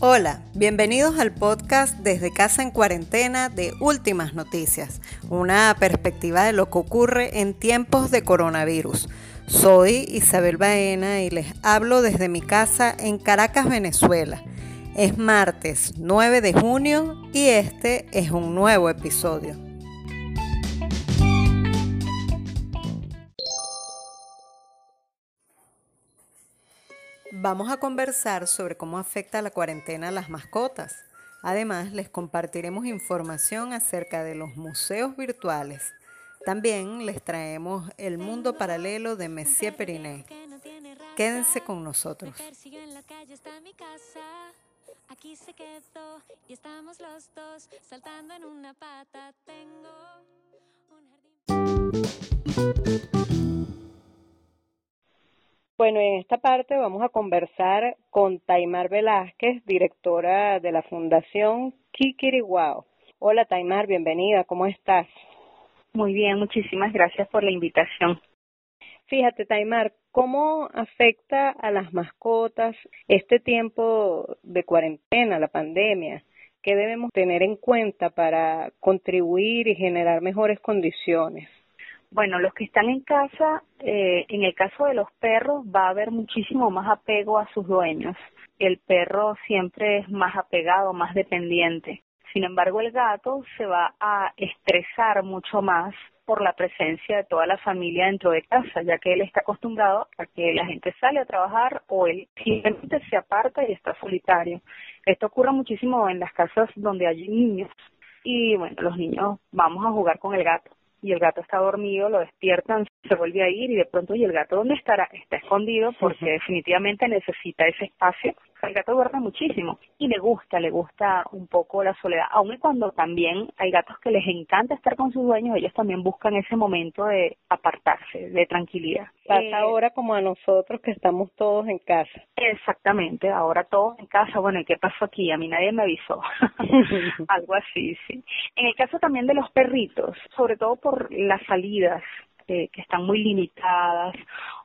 Hola, bienvenidos al podcast Desde Casa en Cuarentena de Últimas Noticias, una perspectiva de lo que ocurre en tiempos de coronavirus. Soy Isabel Baena y les hablo desde mi casa en Caracas, Venezuela. Es martes 9 de junio y este es un nuevo episodio. Vamos a conversar sobre cómo afecta la cuarentena a las mascotas. Además, les compartiremos información acerca de los museos virtuales. También les traemos el mundo paralelo de Messier Perinet. Quédense con nosotros. Aquí se quedó y estamos los dos saltando en una pata. Tengo. Bueno, en esta parte vamos a conversar con Taimar Velázquez, directora de la Fundación Kikiriwao. Hola Taimar, bienvenida, ¿cómo estás? Muy bien, muchísimas gracias por la invitación. Fíjate, Taimar, ¿cómo afecta a las mascotas este tiempo de cuarentena, la pandemia? ¿Qué debemos tener en cuenta para contribuir y generar mejores condiciones? Bueno, los que están en casa, eh, en el caso de los perros, va a haber muchísimo más apego a sus dueños. El perro siempre es más apegado, más dependiente. Sin embargo, el gato se va a estresar mucho más por la presencia de toda la familia dentro de casa, ya que él está acostumbrado a que la gente sale a trabajar o él simplemente se aparta y está solitario. Esto ocurre muchísimo en las casas donde hay niños. Y bueno, los niños vamos a jugar con el gato y el gato está dormido, lo despiertan, se vuelve a ir y de pronto, ¿y el gato dónde estará? Está escondido porque definitivamente necesita ese espacio. El gato duerme muchísimo y le gusta, le gusta un poco la soledad, aun cuando también hay gatos que les encanta estar con sus dueños, ellos también buscan ese momento de apartarse, de tranquilidad. Pasa eh, ahora como a nosotros que estamos todos en casa. Exactamente, ahora todos en casa. Bueno, ¿y qué pasó aquí? A mí nadie me avisó. Algo así, sí. En el caso también de los perritos, sobre todo por las salidas, que están muy limitadas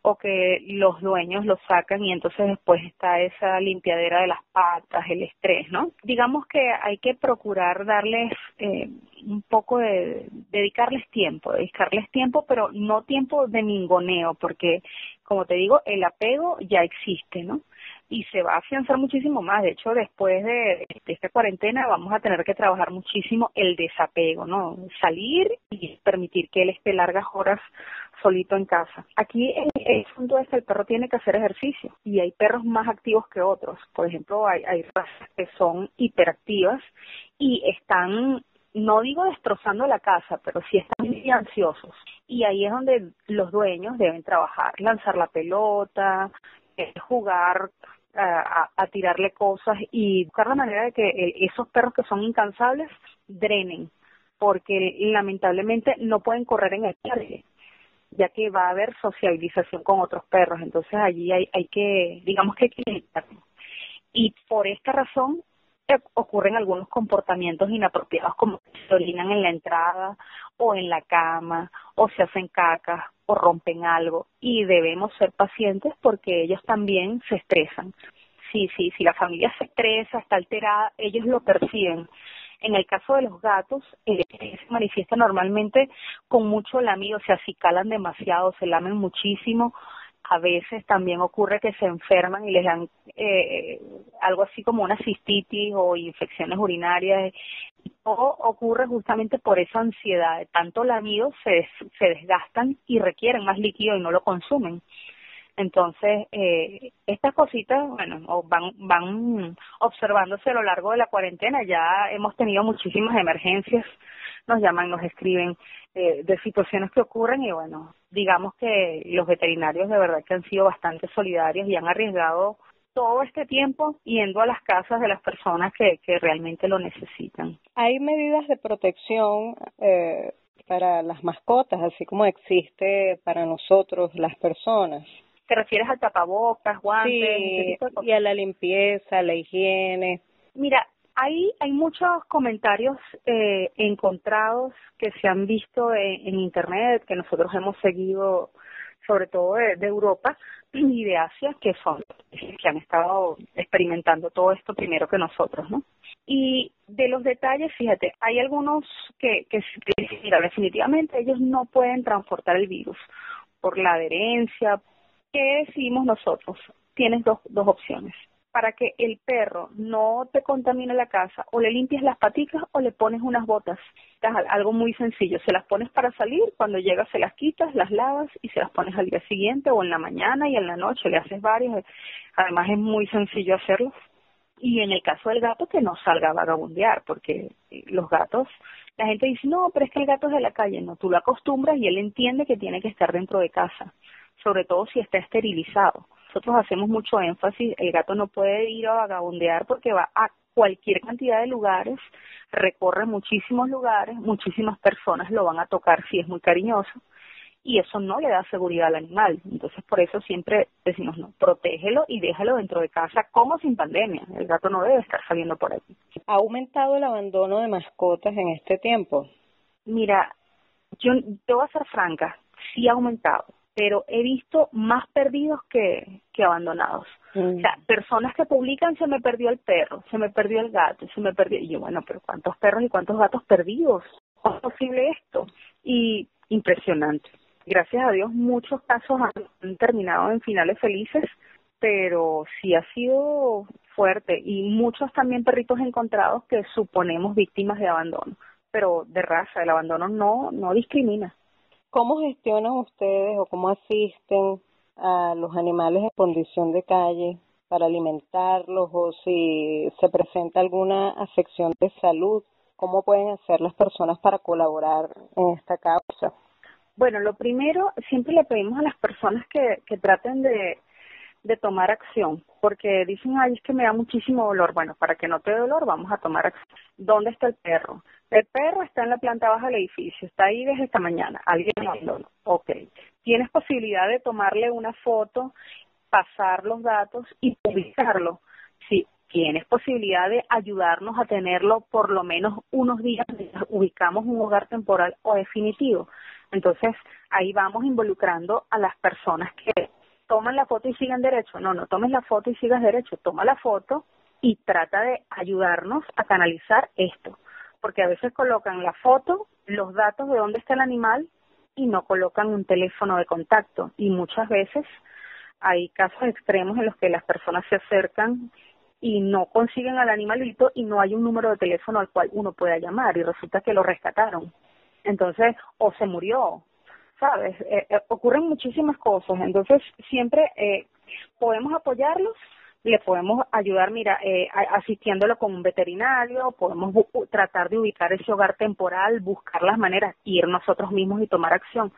o que los dueños los sacan y entonces después está esa limpiadera de las patas, el estrés, ¿no? Digamos que hay que procurar darles eh, un poco de, dedicarles tiempo, dedicarles tiempo, pero no tiempo de ningoneo, porque como te digo, el apego ya existe, ¿no? Y se va a afianzar muchísimo más. De hecho, después de, esta cuarentena vamos a tener que trabajar muchísimo el desapego, ¿no? Salir y permitir que él esté largas horas solito en casa. Aquí el, el punto es que el perro tiene que hacer ejercicio y hay perros más activos que otros. Por ejemplo, hay, hay razas que son hiperactivas y están no digo destrozando la casa, pero sí están muy ansiosos. Y ahí es donde los dueños deben trabajar, lanzar la pelota, eh, jugar a, tirarle cosas y buscar la manera de que esos perros que son incansables drenen, porque lamentablemente no pueden correr en el parque, ya que va a haber sociabilización con otros perros, entonces allí hay, hay que, digamos que hay Y por esta razón eh, ocurren algunos comportamientos inapropiados como se orinan en la entrada o en la cama o se hacen cacas o rompen algo y debemos ser pacientes porque ellos también se estresan. Sí, sí, si la familia se estresa, está alterada, ellos lo perciben. En el caso de los gatos, eh, se manifiesta normalmente con mucho lamido, o sea, si calan demasiado, se lamen muchísimo. A veces también ocurre que se enferman y les dan eh, algo así como una cistitis o infecciones urinarias o ocurre justamente por esa ansiedad, tanto lamido se, se desgastan y requieren más líquido y no lo consumen. Entonces, eh, estas cositas, bueno, van, van observándose a lo largo de la cuarentena. Ya hemos tenido muchísimas emergencias, nos llaman, nos escriben eh, de situaciones que ocurren y bueno, digamos que los veterinarios de verdad que han sido bastante solidarios y han arriesgado todo este tiempo yendo a las casas de las personas que, que realmente lo necesitan. Hay medidas de protección eh, para las mascotas, así como existe para nosotros las personas. ¿Te refieres al tapabocas, guantes? Sí, y a la limpieza, a la higiene. Mira, Ahí hay muchos comentarios eh, encontrados que se han visto en, Internet, que nosotros hemos seguido, sobre todo de, Europa y de Asia, que son que han estado experimentando todo esto primero que nosotros, ¿no? Y de los detalles, fíjate, hay algunos que, que, mira, definitivamente ellos no pueden transportar el virus por la adherencia. ¿Qué decimos nosotros? Tienes dos, dos opciones para que el perro no te contamine la casa, o le limpias las patitas o le pones unas botas. Algo muy sencillo, se las pones para salir, cuando llegas se las quitas, las lavas y se las pones al día siguiente o en la mañana y en la noche, le haces varias. Además es muy sencillo hacerlo. Y en el caso del gato, que no salga a vagabundear, porque eh, los gatos, la gente dice, no, pero es que el gato es de la calle. No, tú lo acostumbras y él entiende que tiene que estar dentro de casa, sobre todo si está esterilizado nosotros hacemos mucho énfasis, el gato no puede ir a vagabundear porque va a cualquier cantidad de lugares, recorre muchísimos lugares, muchísimas personas lo van a tocar si es muy cariñoso y eso no le da seguridad al animal. Entonces, por eso siempre decimos, no, protégelo y déjalo dentro de casa como sin pandemia. El gato no debe estar saliendo por aquí. ¿Ha aumentado el abandono de mascotas en este tiempo? Mira, yo te voy a ser franca, sí ha aumentado pero he visto más perdidos que, que abandonados. O sea, personas que publican se me perdió el perro, se me perdió el gato, se me perdió. Y yo, bueno, pero ¿cuántos perros y cuántos gatos perdidos? ¿Cómo es posible esto? Y impresionante. Gracias a Dios, muchos casos han terminado en finales felices, pero sí ha sido fuerte. Y muchos también perritos encontrados que suponemos víctimas de abandono. Pero de raza, el abandono no, no discrimina. ¿Cómo gestionan ustedes o cómo asisten a los animales en condición de calle para alimentarlos o si se presenta alguna afección de salud? ¿Cómo pueden hacer las personas para colaborar en esta causa? Bueno, lo primero, siempre le pedimos a las personas que, que traten de, de tomar acción, porque dicen, ay, es que me da muchísimo dolor. Bueno, para que no te dé dolor, vamos a tomar acción. ¿Dónde está el perro? El perro está en la planta baja del edificio, está ahí desde esta mañana. Alguien lo. Ok. Tienes posibilidad de tomarle una foto, pasar los datos y publicarlo. Sí, tienes posibilidad de ayudarnos a tenerlo por lo menos unos días, ubicamos un hogar temporal o definitivo. Entonces, ahí vamos involucrando a las personas que toman la foto y siguen derecho. No, no tomes la foto y sigas derecho. Toma la foto y trata de ayudarnos a canalizar esto porque a veces colocan la foto, los datos de dónde está el animal y no colocan un teléfono de contacto. Y muchas veces hay casos extremos en los que las personas se acercan y no consiguen al animalito y no hay un número de teléfono al cual uno pueda llamar y resulta que lo rescataron. Entonces, o se murió, ¿sabes? Eh, eh, ocurren muchísimas cosas. Entonces, siempre eh, podemos apoyarlos le podemos ayudar, mira, eh, asistiéndolo con un veterinario, podemos tratar de ubicar ese hogar temporal, buscar las maneras, ir nosotros mismos y tomar acción.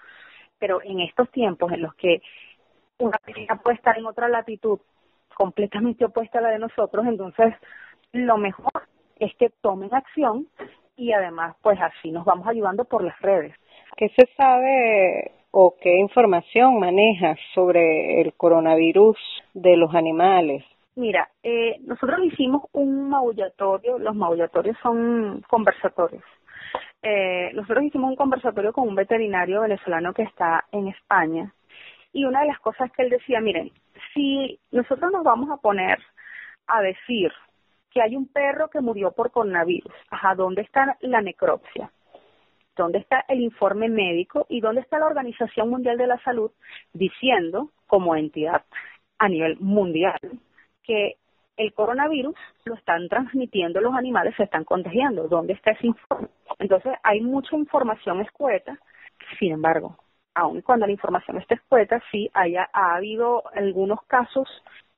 Pero en estos tiempos en los que una persona puede estar en otra latitud completamente opuesta a la de nosotros, entonces lo mejor es que tomen acción y además pues así nos vamos ayudando por las redes. ¿Qué se sabe o qué información manejas sobre el coronavirus de los animales? Mira, eh, nosotros hicimos un maullatorio, los maullatorios son conversatorios. Eh, nosotros hicimos un conversatorio con un veterinario venezolano que está en España y una de las cosas que él decía, miren, si nosotros nos vamos a poner a decir que hay un perro que murió por coronavirus, ajá, ¿dónde está la necropsia? ¿Dónde está el informe médico y dónde está la Organización Mundial de la Salud diciendo, como entidad a nivel mundial, que el coronavirus lo están transmitiendo los animales, se están contagiando. ¿Dónde está ese informe? Entonces, hay mucha información escueta, sin embargo, aun cuando la información está escueta, sí haya, ha habido algunos casos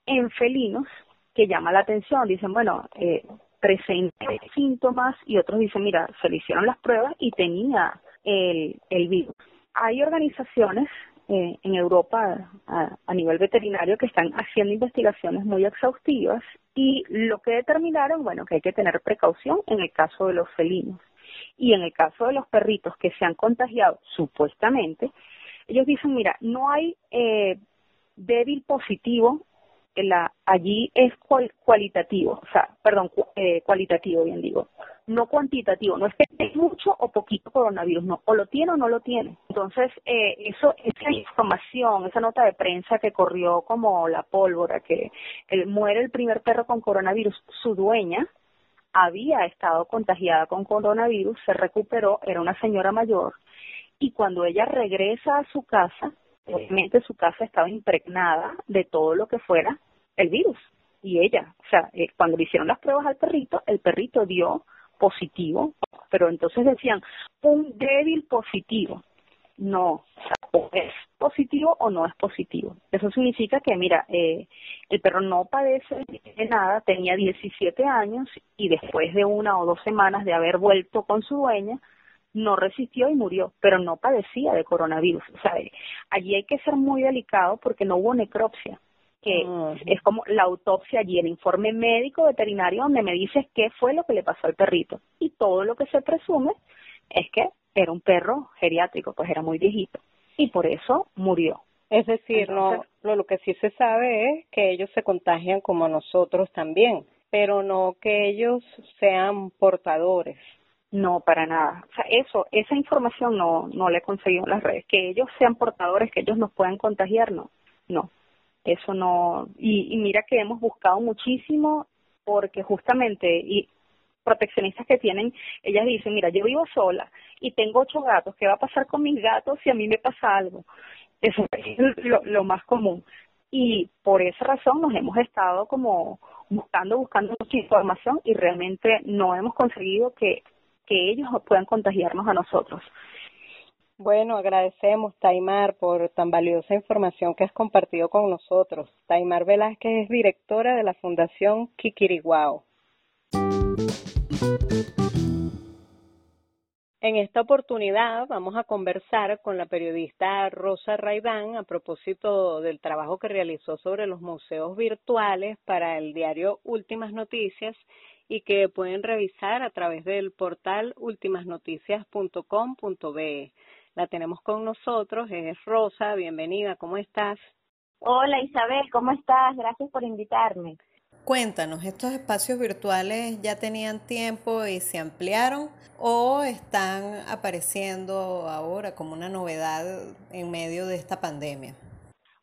en felinos que llama la atención. Dicen, bueno, eh, presenta síntomas y otros dicen, mira, se le hicieron las pruebas y tenía el, el virus. Hay organizaciones eh, en Europa a, nivel veterinario que están haciendo investigaciones muy exhaustivas y lo que determinaron, bueno, que hay que tener precaución en el caso de los felinos. Y en el caso de los perritos que se han contagiado, supuestamente, ellos dicen, mira, no hay eh, débil positivo la, allí es cualitativo, o sea, perdón, eh, cualitativo, bien digo, no cuantitativo, no es que esté mucho o poquito coronavirus, no, o lo tiene o no lo tiene. Entonces, eh, eso, esa información, esa nota de prensa que corrió como la pólvora, que muere el primer perro con coronavirus, su dueña había estado contagiada con coronavirus, se recuperó, era una señora mayor, y cuando ella regresa a su casa, obviamente su casa estaba impregnada de todo lo que fuera el virus. Y ella, o sea, eh, cuando le hicieron las pruebas al perrito, el perrito dio positivo, pero entonces decían un débil positivo. No, o es positivo o no es positivo. Eso significa que, mira, eh, el perro no padece de nada, tenía 17 años y después de una o dos semanas de haber vuelto con su dueña, no resistió y murió, pero no padecía de coronavirus. O sea, allí hay que ser muy delicado porque no hubo necropsia, que es como la autopsia allí, el informe médico veterinario donde me dices qué fue lo que le pasó al perrito. Y todo lo que se presume es que era un perro geriátrico, pues era muy viejito. Y por eso murió. Es decir, no, lo que sí se sabe es que ellos se contagian como nosotros también, pero no que ellos sean portadores. No, para nada. O sea, eso, esa información no, no la he conseguido en las redes. Que ellos sean portadores, que ellos nos puedan contagiar, no. No. Eso no. Y, y mira que hemos buscado muchísimo porque justamente, y proteccionistas que tienen, ellas dicen, mira, yo vivo sola y tengo ocho gatos, ¿qué va a pasar con mis gatos si a mí me pasa algo? Eso es lo, lo más común. Y por esa razón nos hemos estado como buscando, buscando mucha información y realmente no hemos conseguido que que ellos puedan contagiarnos a nosotros. Bueno, agradecemos, Taimar, por tan valiosa información que has compartido con nosotros. Taimar Velázquez es directora de la Fundación Kikiriguao. En esta oportunidad vamos a conversar con la periodista Rosa Raidán a propósito del trabajo que realizó sobre los museos virtuales para el diario Últimas Noticias y que pueden revisar a través del portal ultimasnoticias.com.be. La tenemos con nosotros, es Rosa, bienvenida, ¿cómo estás? Hola Isabel, ¿cómo estás? Gracias por invitarme. Cuéntanos, ¿estos espacios virtuales ya tenían tiempo y se ampliaron o están apareciendo ahora como una novedad en medio de esta pandemia?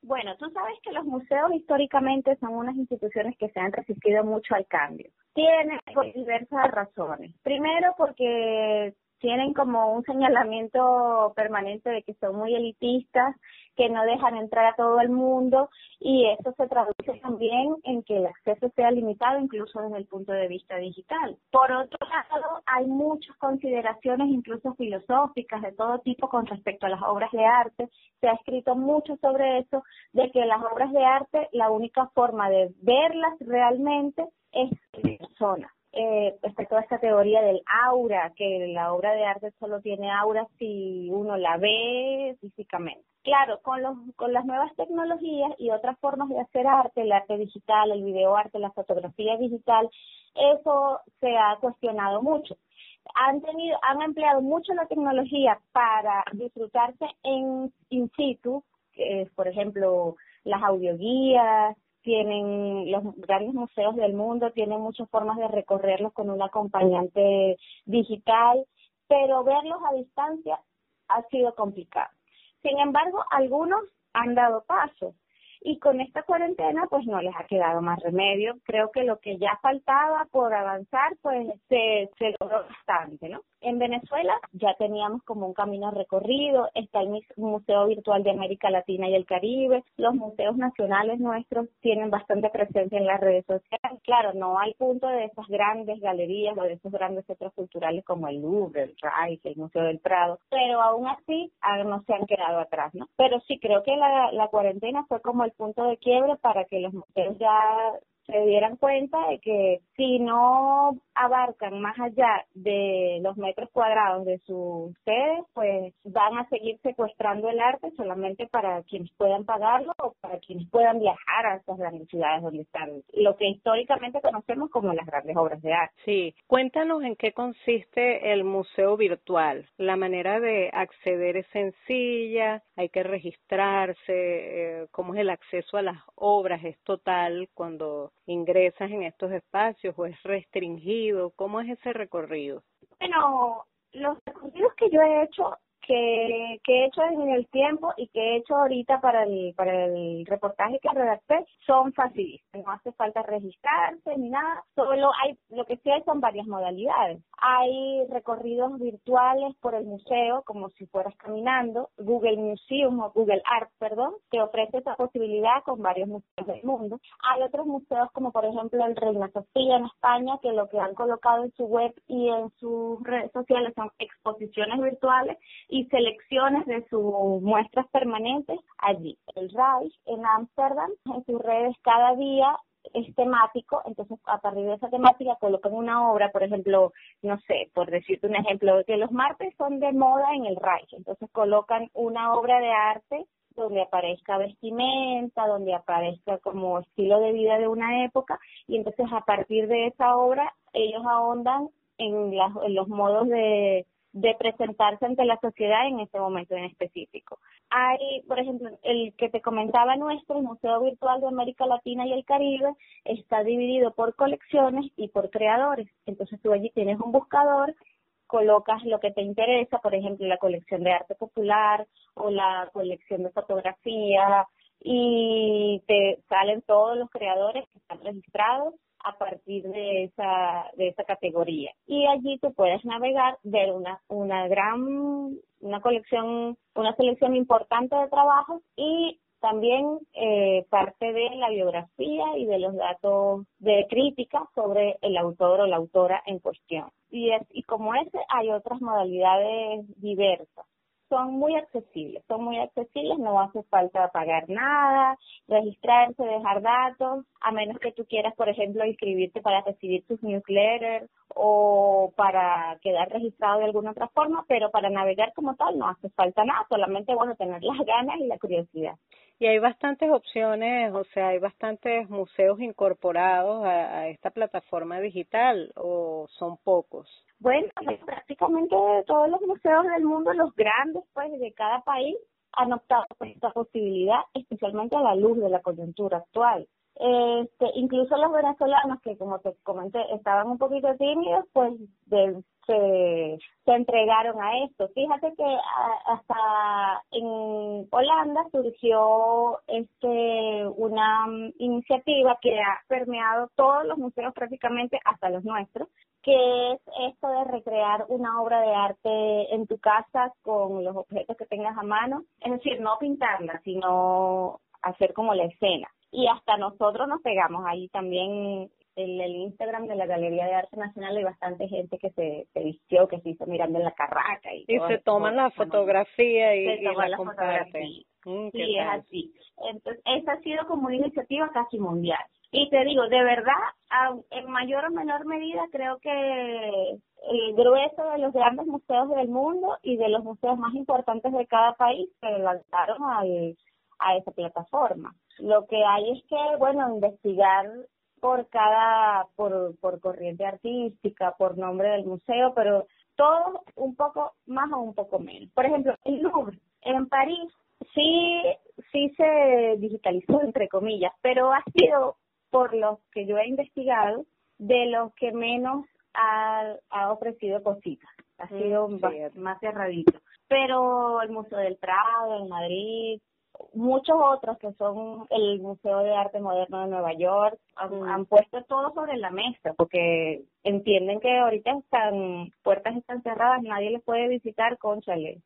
Bueno, tú sabes que los museos históricamente son unas instituciones que se han resistido mucho al cambio. Tiene diversas razones. Primero porque tienen como un señalamiento permanente de que son muy elitistas, que no dejan entrar a todo el mundo y eso se traduce también en que el acceso sea limitado incluso desde el punto de vista digital. Por otro lado, hay muchas consideraciones incluso filosóficas de todo tipo con respecto a las obras de arte. Se ha escrito mucho sobre eso, de que las obras de arte, la única forma de verlas realmente es en persona eh, respecto a esta teoría del aura, que la obra de arte solo tiene aura si uno la ve físicamente. Claro, con, los, con las nuevas tecnologías y otras formas de hacer arte, el arte digital, el videoarte, la fotografía digital, eso se ha cuestionado mucho. Han tenido, han empleado mucho la tecnología para disfrutarse en in situ, por ejemplo, las audioguías, tienen los grandes museos del mundo, tienen muchas formas de recorrerlos con un acompañante digital, pero verlos a distancia ha sido complicado. Sin embargo, algunos han dado paso y con esta cuarentena pues no les ha quedado más remedio. Creo que lo que ya faltaba por avanzar pues se, se logró bastante, ¿no? En Venezuela ya teníamos como un camino recorrido, está el Museo Virtual de América Latina y el Caribe, los museos nacionales nuestros tienen bastante presencia en las redes sociales, claro, no al punto de esas grandes galerías o de esos grandes centros culturales como el Louvre, el Rice, el Museo del Prado, pero aún así ah, no se han quedado atrás, ¿no? Pero sí creo que la, la cuarentena fue como el punto de quiebre para que los museos ya se dieran cuenta de que si no abarcan más allá de los metros cuadrados de sus sedes, pues van a seguir secuestrando el arte solamente para quienes puedan pagarlo o para quienes puedan viajar a esas grandes ciudades donde están, lo que históricamente conocemos como las grandes obras de arte. Sí, cuéntanos en qué consiste el museo virtual. La manera de acceder es sencilla, hay que registrarse, eh, cómo es el acceso a las obras, es total cuando ingresas en estos espacios o es restringido, ¿cómo es ese recorrido? Bueno, los recorridos que yo he hecho que, que he hecho en el tiempo y que he hecho ahorita para el, para el reportaje que redacté son facilitas. No hace falta registrarse ni nada. Solo hay, lo que sí hay son varias modalidades. Hay recorridos virtuales por el museo, como si fueras caminando. Google Museum o Google Art, perdón, que ofrece esa posibilidad con varios museos del mundo. Hay otros museos, como por ejemplo el Reina Sofía en España, que lo que han colocado en su web y en sus redes sociales son exposiciones virtuales y selecciones de sus muestras permanentes allí. El Reich en Ámsterdam, en sus redes cada día es temático, entonces a partir de esa temática colocan una obra, por ejemplo, no sé, por decirte un ejemplo, que los martes son de moda en el Reich, entonces colocan una obra de arte donde aparezca vestimenta, donde aparezca como estilo de vida de una época, y entonces a partir de esa obra ellos ahondan en, en los modos de de presentarse ante la sociedad en ese momento en específico. Hay, por ejemplo, el que te comentaba nuestro, el Museo Virtual de América Latina y el Caribe, está dividido por colecciones y por creadores. Entonces tú allí tienes un buscador, colocas lo que te interesa, por ejemplo, la colección de arte popular o la colección de fotografía, y te salen todos los creadores que están registrados a partir de esa, de esa categoría. Y allí tú puedes navegar, ver una, una gran, una colección, una selección importante de trabajos y también eh, parte de la biografía y de los datos de crítica sobre el autor o la autora en cuestión. Y, es, y como ese hay otras modalidades diversas son muy accesibles, son muy accesibles, no hace falta pagar nada, registrarse, dejar datos, a menos que tú quieras, por ejemplo, inscribirte para recibir tus newsletters o para quedar registrado de alguna otra forma, pero para navegar como tal no hace falta nada, solamente bueno tener las ganas y la curiosidad. Y hay bastantes opciones, o sea, hay bastantes museos incorporados a esta plataforma digital o son pocos. Bueno, prácticamente todos los museos del mundo, los grandes, pues, de cada país, han optado por esta posibilidad, especialmente a la luz de la coyuntura actual. Este, incluso los venezolanos que, como te comenté, estaban un poquito tímidos, pues de, se, entregaron a esto. Fíjate que hasta en Holanda surgió este una iniciativa que ha permeado todos los museos prácticamente hasta los nuestros, que es esto de recrear una obra de arte en tu casa con los objetos que tengas a mano, es decir, no pintarla, sino hacer como la escena. Y hasta nosotros nos pegamos ahí también en el Instagram de la Galería de Arte Nacional hay bastante gente que se, se vistió, que se hizo mirando en la carraca. Y, se toman la fotografía y, la, comparten. Mm, sí, es así. Entonces, esa ha sido como una iniciativa casi mundial. Y te digo, de verdad, en mayor o menor medida, creo que el grueso de los grandes museos del mundo y de los museos más importantes de cada país se lanzaron al, a esa plataforma. Lo que hay es que, bueno, investigar por cada, por, por corriente artística, por nombre del museo, pero todo un poco más o un poco menos. Por ejemplo, el Louvre en París sí, sí se digitalizó, entre comillas, pero ha sido por los que yo he investigado, de los que menos ha, ha ofrecido cositas. Ha mm, sido más, cerradito. Pero el Museo del Prado en Madrid, muchos otros que son el Museo de Arte Moderno de Nueva York, han, mm. han, puesto todo sobre la mesa porque entienden que ahorita están, puertas están cerradas, nadie les puede visitar, conchale.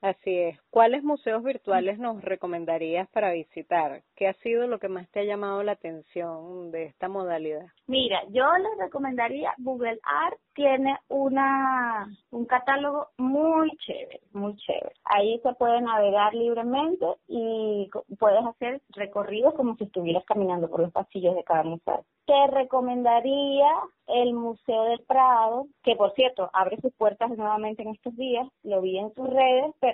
Así es. ¿Cuáles museos virtuales nos recomendarías para visitar? ¿Qué ha sido lo que más te ha llamado la atención de esta modalidad? Mira, yo les recomendaría Google Art tiene una un catálogo muy chévere, muy chévere. Ahí se puede navegar libremente y puedes hacer recorridos como si estuvieras caminando por los pasillos de cada museo. te recomendaría el Museo del Prado, que por cierto abre sus puertas nuevamente en estos días, lo vi en sus redes, pero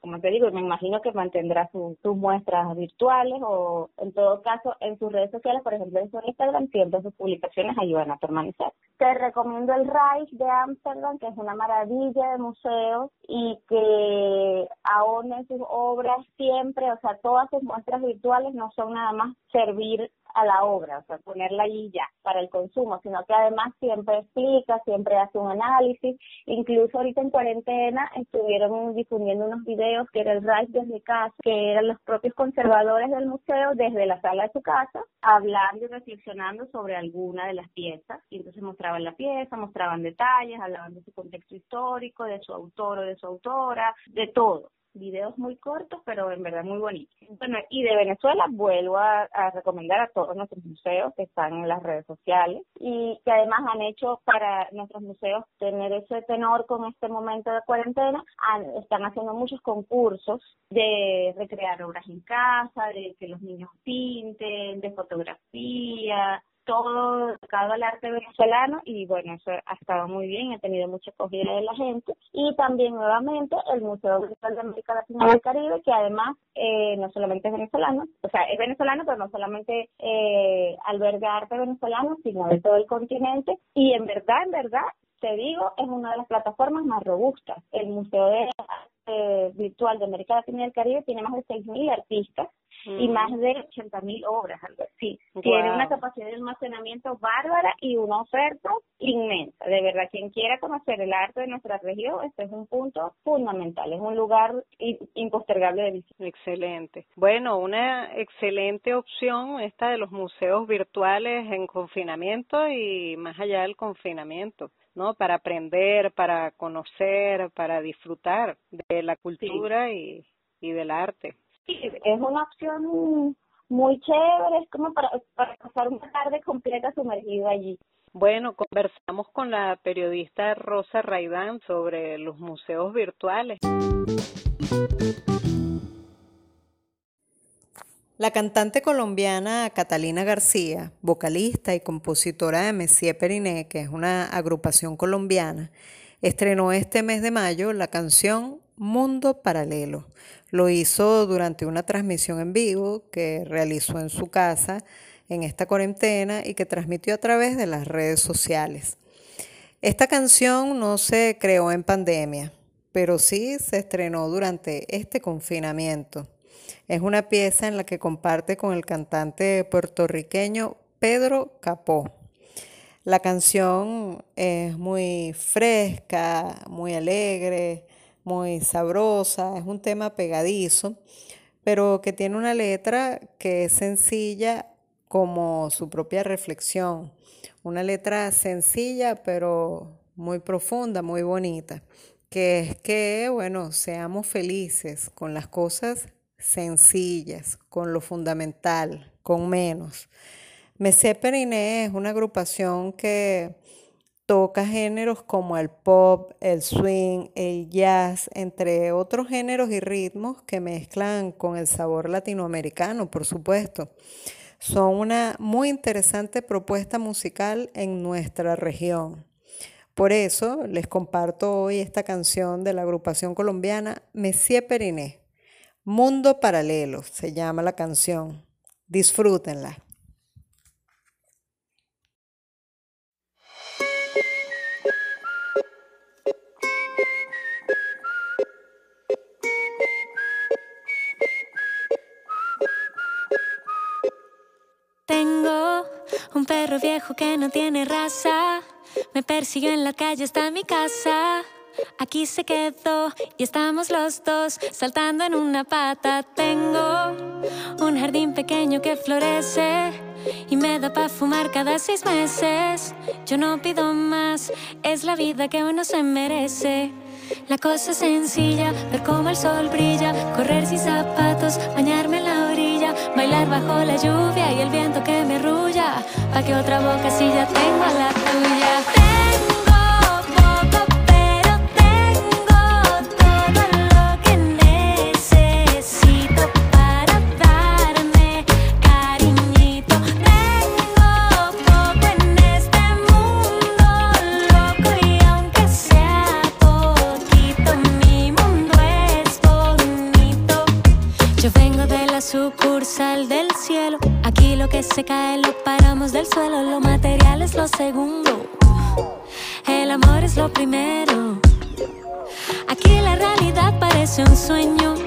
como te digo, me imagino que mantendrá sus muestras virtuales o en todo caso en sus redes sociales, por ejemplo en su Instagram, siempre sus publicaciones ahí van a permanecer. Te recomiendo el Reich de Amsterdam, que es una maravilla de museo y que aún en sus obras siempre, o sea, todas sus muestras virtuales no son nada más servir a la obra, o sea, ponerla allí ya para el consumo, sino que además siempre explica, siempre hace un análisis, incluso ahorita en cuarentena estuvieron difundiendo unos videos que era el RAID desde casa, que eran los propios conservadores del museo desde la sala de su casa, hablando y reflexionando sobre alguna de las piezas, y entonces mostraban la pieza, mostraban detalles, hablaban de su contexto histórico, de su autor o de su autora, de todo videos muy cortos, pero en verdad muy bonitos. Bueno, y de Venezuela vuelvo a, recomendar a todos nuestros museos que están en las redes sociales y que además han hecho para nuestros museos tener ese tenor con este momento de cuarentena. están haciendo muchos concursos de recrear obras en casa, de que los niños pinten, de fotografía, todo dedicado al arte venezolano y bueno, eso ha estado muy bien, ha tenido mucha acogida de la gente y también nuevamente el Museo Virtual de América Latina y del Caribe que además eh, no solamente es venezolano, o sea, es venezolano pero no solamente eh, alberga arte venezolano sino de todo el continente y en verdad, en verdad, te digo, es una de las plataformas más robustas. El Museo de eh, Virtual de América Latina y del Caribe tiene más de 6.000 artistas y más de 80 mil obras, algo así. Tiene una capacidad de almacenamiento bárbara y una oferta inmensa. De verdad, quien quiera conocer el arte de nuestra región, este es un punto fundamental, es un lugar impostergable de visita. Excelente. Bueno, una excelente opción esta de los museos virtuales en confinamiento y más allá del confinamiento. ¿no? Para aprender, para conocer, para disfrutar de la cultura y, y del arte es una opción muy chévere, es como para, para pasar una tarde completa sumergido allí. Bueno, conversamos con la periodista Rosa Raidán sobre los museos virtuales. La cantante colombiana Catalina García, vocalista y compositora de Messier Periné, que es una agrupación colombiana, estrenó este mes de mayo la canción Mundo Paralelo. Lo hizo durante una transmisión en vivo que realizó en su casa en esta cuarentena y que transmitió a través de las redes sociales. Esta canción no se creó en pandemia, pero sí se estrenó durante este confinamiento. Es una pieza en la que comparte con el cantante puertorriqueño Pedro Capó. La canción es muy fresca, muy alegre, muy sabrosa, es un tema pegadizo, pero que tiene una letra que es sencilla como su propia reflexión. Una letra sencilla, pero muy profunda, muy bonita, que es que, bueno, seamos felices con las cosas sencillas, con lo fundamental, con menos. Messé Periné es una agrupación que toca géneros como el pop, el swing, el jazz, entre otros géneros y ritmos que mezclan con el sabor latinoamericano, por supuesto. Son una muy interesante propuesta musical en nuestra región. Por eso les comparto hoy esta canción de la agrupación colombiana Messier Periné. Mundo Paralelo se llama la canción. Disfrútenla. Tengo un perro viejo que no tiene raza. Me persiguió en la calle hasta mi casa. Aquí se quedó y estamos los dos saltando en una pata. Tengo un jardín pequeño que florece y me da para fumar cada seis meses. Yo no pido más, es la vida que uno se merece. La cosa es sencilla, ver cómo el sol brilla, correr sin zapatos, bañarme en la bailar bajo la lluvia y el viento que me rulla, pa' que otra boca si ya tengo la tuya. Suelo. Lo material es lo segundo. El amor es lo primero. Aquí la realidad parece un sueño.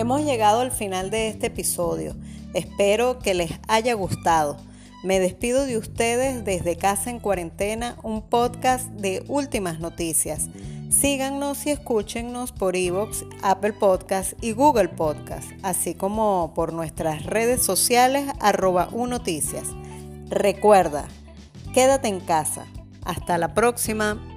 Hemos llegado al final de este episodio. Espero que les haya gustado. Me despido de ustedes desde Casa en Cuarentena, un podcast de últimas noticias. Síganos y escúchenos por Evox, Apple Podcast y Google Podcast, así como por nuestras redes sociales arroba unoticias. Recuerda, quédate en casa. Hasta la próxima.